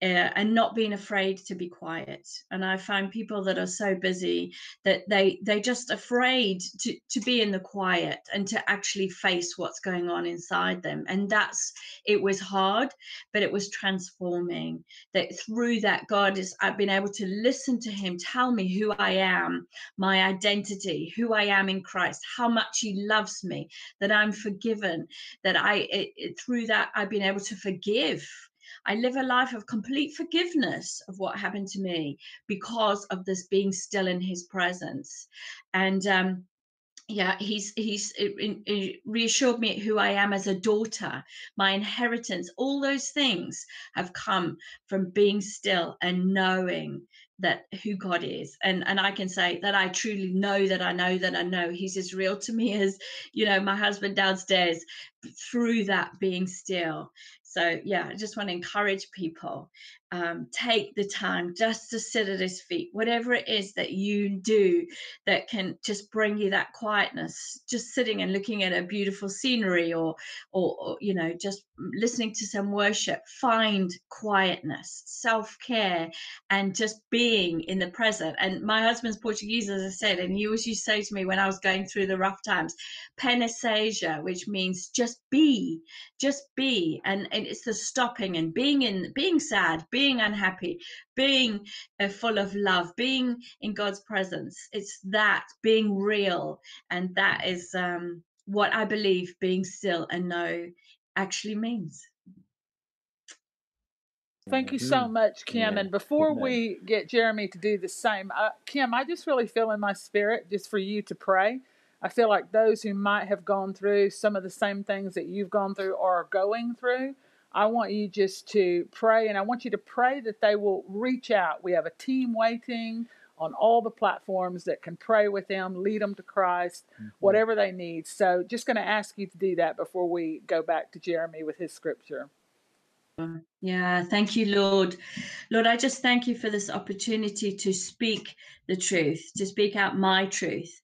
uh, and not being afraid to be quiet. And I find people that are so busy that they they just afraid to to be in the quiet and to actually face what's going on inside them. And that's it was hard, but it was transforming. That through that God is I've been able to listen to Him tell me who I am, my identity, who I am in Christ, how much He loves me, that I'm forgiven, that I it, through that I've been able to forgive. I live a life of complete forgiveness of what happened to me because of this being still in His presence, and um, yeah, he's he's reassured me who I am as a daughter, my inheritance. All those things have come from being still and knowing that who God is, and and I can say that I truly know that I know that I know He's as real to me <laughs> as you know my husband downstairs through that being still. So yeah, I just want to encourage people um, take the time just to sit at His feet, whatever it is that you do that can just bring you that quietness just sitting and looking at a beautiful scenery or, or or you know just listening to some worship find quietness self-care and just being in the present. And my husband's portuguese as i said and he always used to say to me when i was going through the rough times peneseja which means just be just be. And, and it's the stopping and being in being sad being unhappy being uh, full of love being in god's presence it's that being real and that is um, what i believe being still and know actually means Thank you so much, Kim. Yeah. And before we get Jeremy to do the same, uh, Kim, I just really feel in my spirit just for you to pray. I feel like those who might have gone through some of the same things that you've gone through or are going through, I want you just to pray and I want you to pray that they will reach out. We have a team waiting on all the platforms that can pray with them, lead them to Christ, mm-hmm. whatever they need. So, just going to ask you to do that before we go back to Jeremy with his scripture. Yeah, thank you, Lord. Lord, I just thank you for this opportunity to speak the truth, to speak out my truth.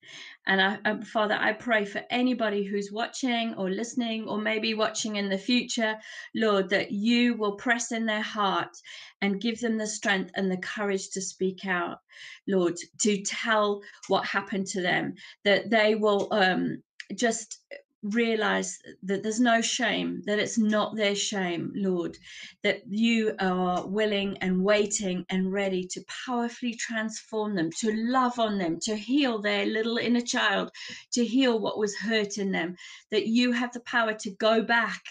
And I, um, Father, I pray for anybody who's watching or listening or maybe watching in the future, Lord, that you will press in their heart and give them the strength and the courage to speak out, Lord, to tell what happened to them, that they will um, just realize that there's no shame, that it's not their shame, Lord, that you are willing and waiting and ready to powerfully transform them, to love on them, to heal their little inner child, to heal what was hurt in them, that you have the power to go back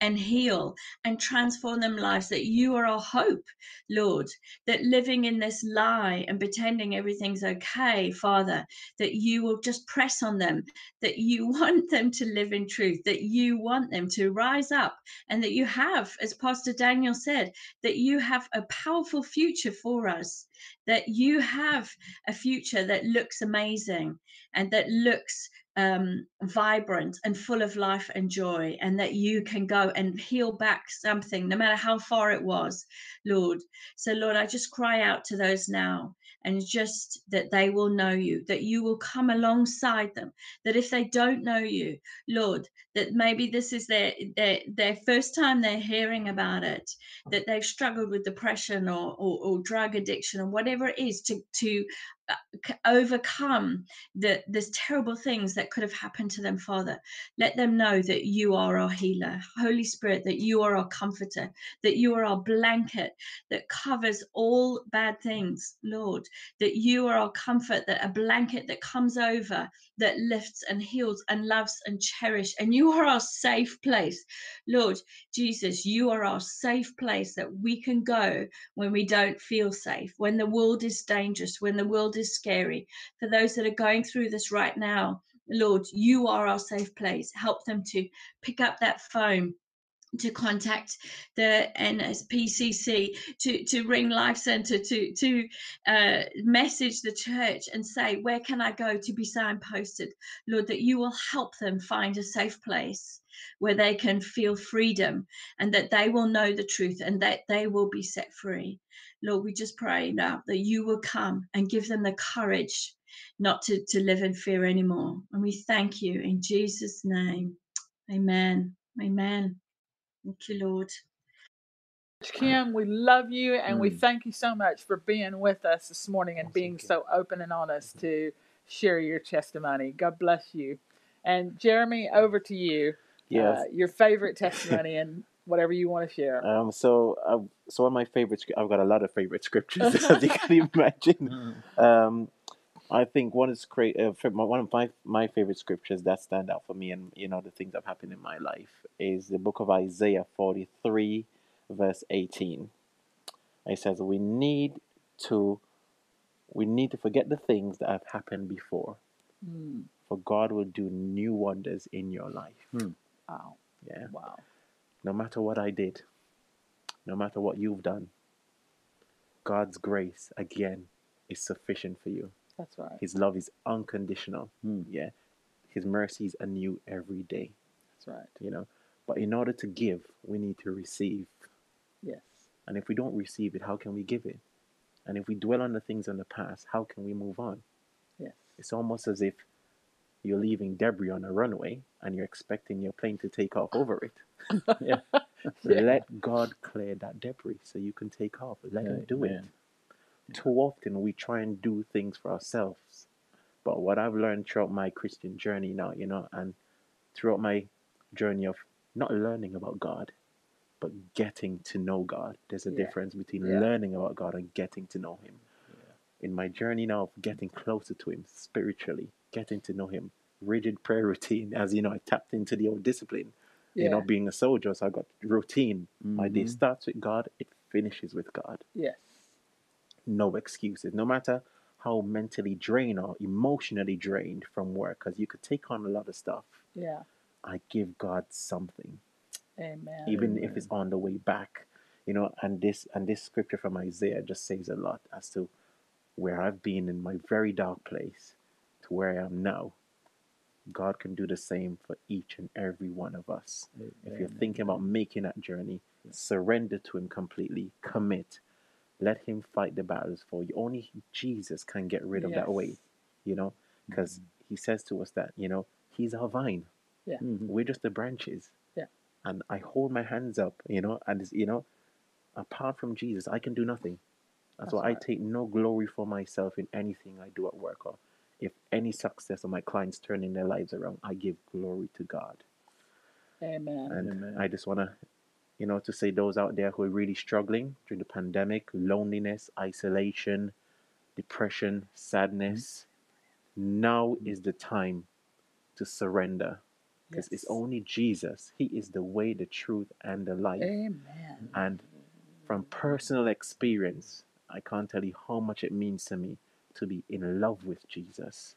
and heal and transform them lives, that you are our hope, Lord, that living in this lie and pretending everything's okay, Father, that you will just press on them, that you <laughs> want them to live in truth, that you want them to rise up, and that you have, as Pastor Daniel said, that you have a powerful future for us, that you have a future that looks amazing and that looks um, vibrant and full of life and joy, and that you can go and heal back something, no matter how far it was, Lord. So, Lord, I just cry out to those now and just that they will know you, that you will come alongside them, that if they don't know you, Lord, that maybe this is their, their, their first time they're hearing about it, that they've struggled with depression or, or, or drug addiction or whatever it is to, to Uh, overcome the this terrible things that could have happened to them father. Let them know that you are our healer. Holy spirit that you are our comforter that you are our blanket that covers all bad things lord. That you are our comfort that a blanket that comes over that lifts and heals and loves and cherish. And you are our safe place. Lord jesus you are our safe place that we can go when we don't feel safe when the world is dangerous when the world is scary. For those that are going through this right now, Lord, you are our safe place. Help them to pick up that phone to contact the NSPCC, to, to ring Life Centre, to, to uh, message the church and say, Where can I go to be signposted? Lord, that you will help them find a safe place where they can feel freedom and that they will know the truth and that they will be set free. Lord, we just pray now that you will come and give them the courage not to, to live in fear anymore. And we thank you in Jesus' name. Amen. Amen. Thank you, Lord. Kim, we love you and we Mm. thank you so much for being with us this morning and being so open and honest to share your testimony. God bless you. And Jeremy, over to you. Yes. Uh, your favorite testimony and whatever you want to share. Um. So, uh, so one of my favorite. I've got a lot of favorite scriptures, <laughs> <laughs> as you can imagine. Um, I think one is great. Uh, one of my my favorite scriptures that stand out for me, and you know the things that have happened in my life, is the book of Isaiah forty three, verse eighteen. It says, "We need to, we need to forget the things that have happened before, Mm. for God will do new wonders in your life." Wow. Yeah. Wow. No matter what I did, no matter what you've done, God's grace again is sufficient for you. That's right. His love is unconditional. Hmm. Yeah. His mercies are new every day, That's right. you know. But in order to give, we need to receive. Yes. And if we don't receive it, how can we give it? And if we dwell on the things in the past, how can we move on? Yes. It's almost as if you're leaving debris on a runway and you're expecting your plane to take off over it. <laughs> Yeah. <laughs> Yeah. Let God clear that debris so you can take off. Let Him do it. Too often we try and do things for ourselves. But what I've learned throughout my Christian journey now, you know, and throughout my journey of not learning about God, but getting to know God, there's a Yeah. difference between Yeah. learning about God and getting to know Him. In my journey now of getting closer to Him spiritually, getting to know Him, rigid prayer <laughs> routine, as you know, I tapped into the old discipline. Yeah. You know, being a soldier, so I got routine. My mm-hmm. day starts with God, it finishes with God Yes. no excuses, no matter how mentally drained or emotionally drained from work, because you could take on a lot of stuff. Yeah. I give God something, Amen. even if it's on the way back, you know. And this and this scripture from Isaiah just says a lot as to where I've been in my very dark place to where I am now. God can do the same for each and every one of us. If you're thinking about making that journey, surrender to Him completely, commit, let Him fight the battles for you. Only Jesus can get rid of that Yes. weight, you know, because He says to us that, you know, He's our vine, Mhm. we're just the branches. Yeah. And I hold my hands up, you know, and, it's, you know, apart from Jesus, I can do nothing. That's, That's why I take no glory for myself in anything I do at work or if any success of my clients turning their lives around, I give glory to God. Amen. And Amen. I just want to, you know, to say those out there who are really struggling through the pandemic, loneliness, isolation, depression, sadness, mm-hmm. now is the time to surrender because it's only Jesus. He is the way, the truth, and the life. Amen. And from personal experience, I can't tell you how much it means to me to be in love with Jesus.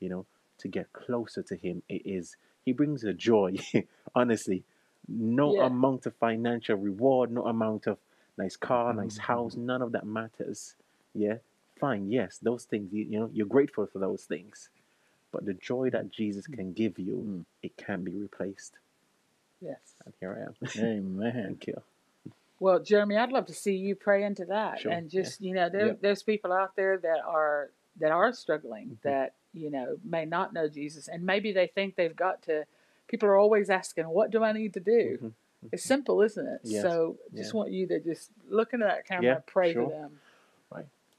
You know, to get closer to Him. It is, He brings a joy, <laughs> honestly. No Yeah. amount of financial reward, no amount of nice car, nice Mhm. house, none of that matters. Yeah, fine, yes, those things, you, you know, you're grateful for those things. But the joy that Jesus can give you, Mm. it can't be replaced. Yes. And here I am. <laughs> Amen. Thank you. Well, Jeremy, I'd love to see you pray into that, Sure, and just you know, there, Yeah. there's people out there that are that are struggling, Mhm. that you know may not know Jesus, and maybe they think they've got to. People are always asking, "What do I need to do?" Mhm. It's simple, isn't it? Yes, So, just yeah. want you to just look into that camera, Yeah, and pray sure. for them.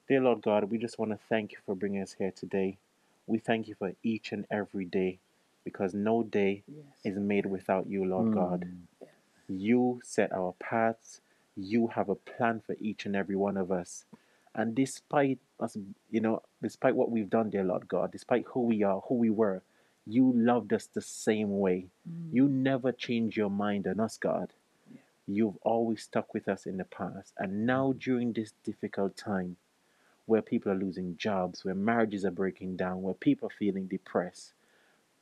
Dear Lord God, we just want to thank you for bringing us here today. We thank you for each and every day because no day Yes. is made without you, Lord God. Mm. You set our paths. You have a plan for each and every one of us. And despite us, you know, despite what we've done, dear Lord God, despite who we are, who we were, you loved us the same way. Mm. You never change your mind on us, God. Yeah. You've always stuck with us in the past. And now, during this difficult time, where people are losing jobs, where marriages are breaking down, where people are feeling depressed,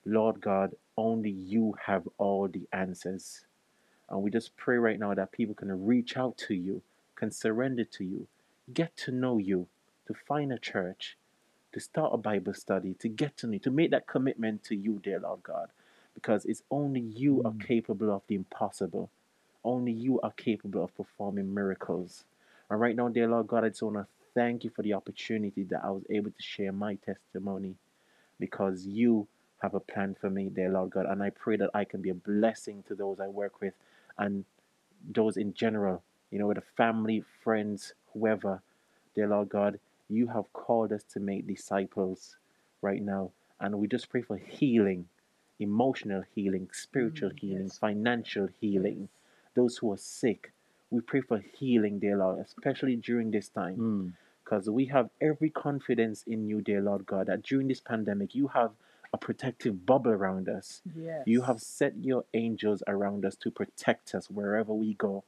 Lord God, only you have all the answers. And we just pray right now that people can reach out to you, can surrender to you, get to know you, to find a church, to start a Bible study, to get to know you, to make that commitment to you, dear Lord God. Because it's only you are Mm. capable of the impossible. Only you are capable of performing miracles. And right now, dear Lord God, I just want to thank you for the opportunity that I was able to share my testimony because you have a plan for me, dear Lord God. And I pray that I can be a blessing to those I work with and those in general, you know, with the family, friends, whoever, dear Lord God. You have called us to make disciples right now. And we just pray for healing, emotional healing, spiritual Mm, healing, yes. financial healing, those who are sick. We pray for healing, dear Lord, especially during this time Mm. because we have every confidence in you, dear Lord God, that during this pandemic you have a protective bubble around us. Yes. You have set your angels around us to protect us wherever we go.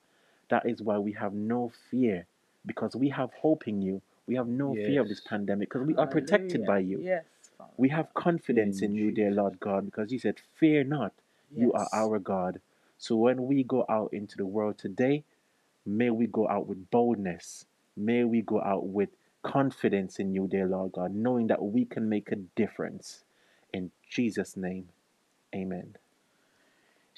That is why we have no fear because we have hope in you. We have no fear of this pandemic because we are protected by you. Yes. We have confidence in In you, dear Lord God, because you said, Fear not, you are our God. So when we go out into the world today, may we go out with boldness. May we go out with confidence in you, dear Lord God, knowing that we can make a difference. In Jesus' name, amen.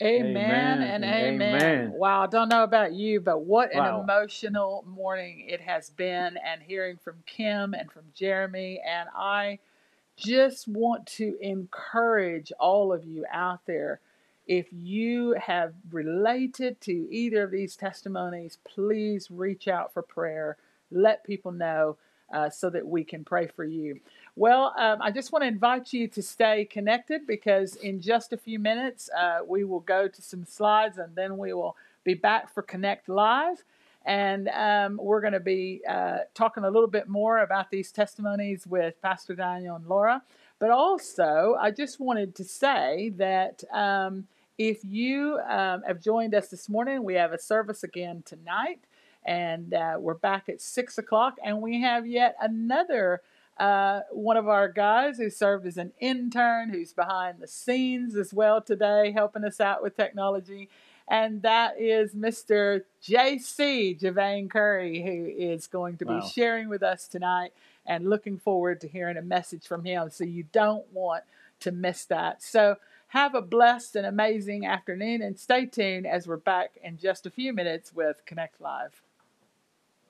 Amen, Amen and and amen. amen. Wow, I don't know about you, but what an Wow. emotional morning it has been, and hearing from Kim and from Jeremy. And I just want to encourage all of you out there. If you have related to either of these testimonies, please reach out for prayer. Let people know uh, so that we can pray for you. Well, um, I just want to invite you to stay connected because in just a few minutes uh, we will go to some slides and then we will be back for Connect Live. And um, we're going to be uh, talking a little bit more about these testimonies with Pastor Daniel and Laura. But also, I just wanted to say that um, if you um, have joined us this morning, we have a service again tonight. And uh, we're back at six o'clock, and we have yet another uh, one of our guys who served as an intern, who's behind the scenes as well today, helping us out with technology. And that is Mr. JC Javane Curry, who is going to be Wow. sharing with us tonight and looking forward to hearing a message from him. So you don't want to miss that. So have a blessed and amazing afternoon and stay tuned as we're back in just a few minutes with Connect Live.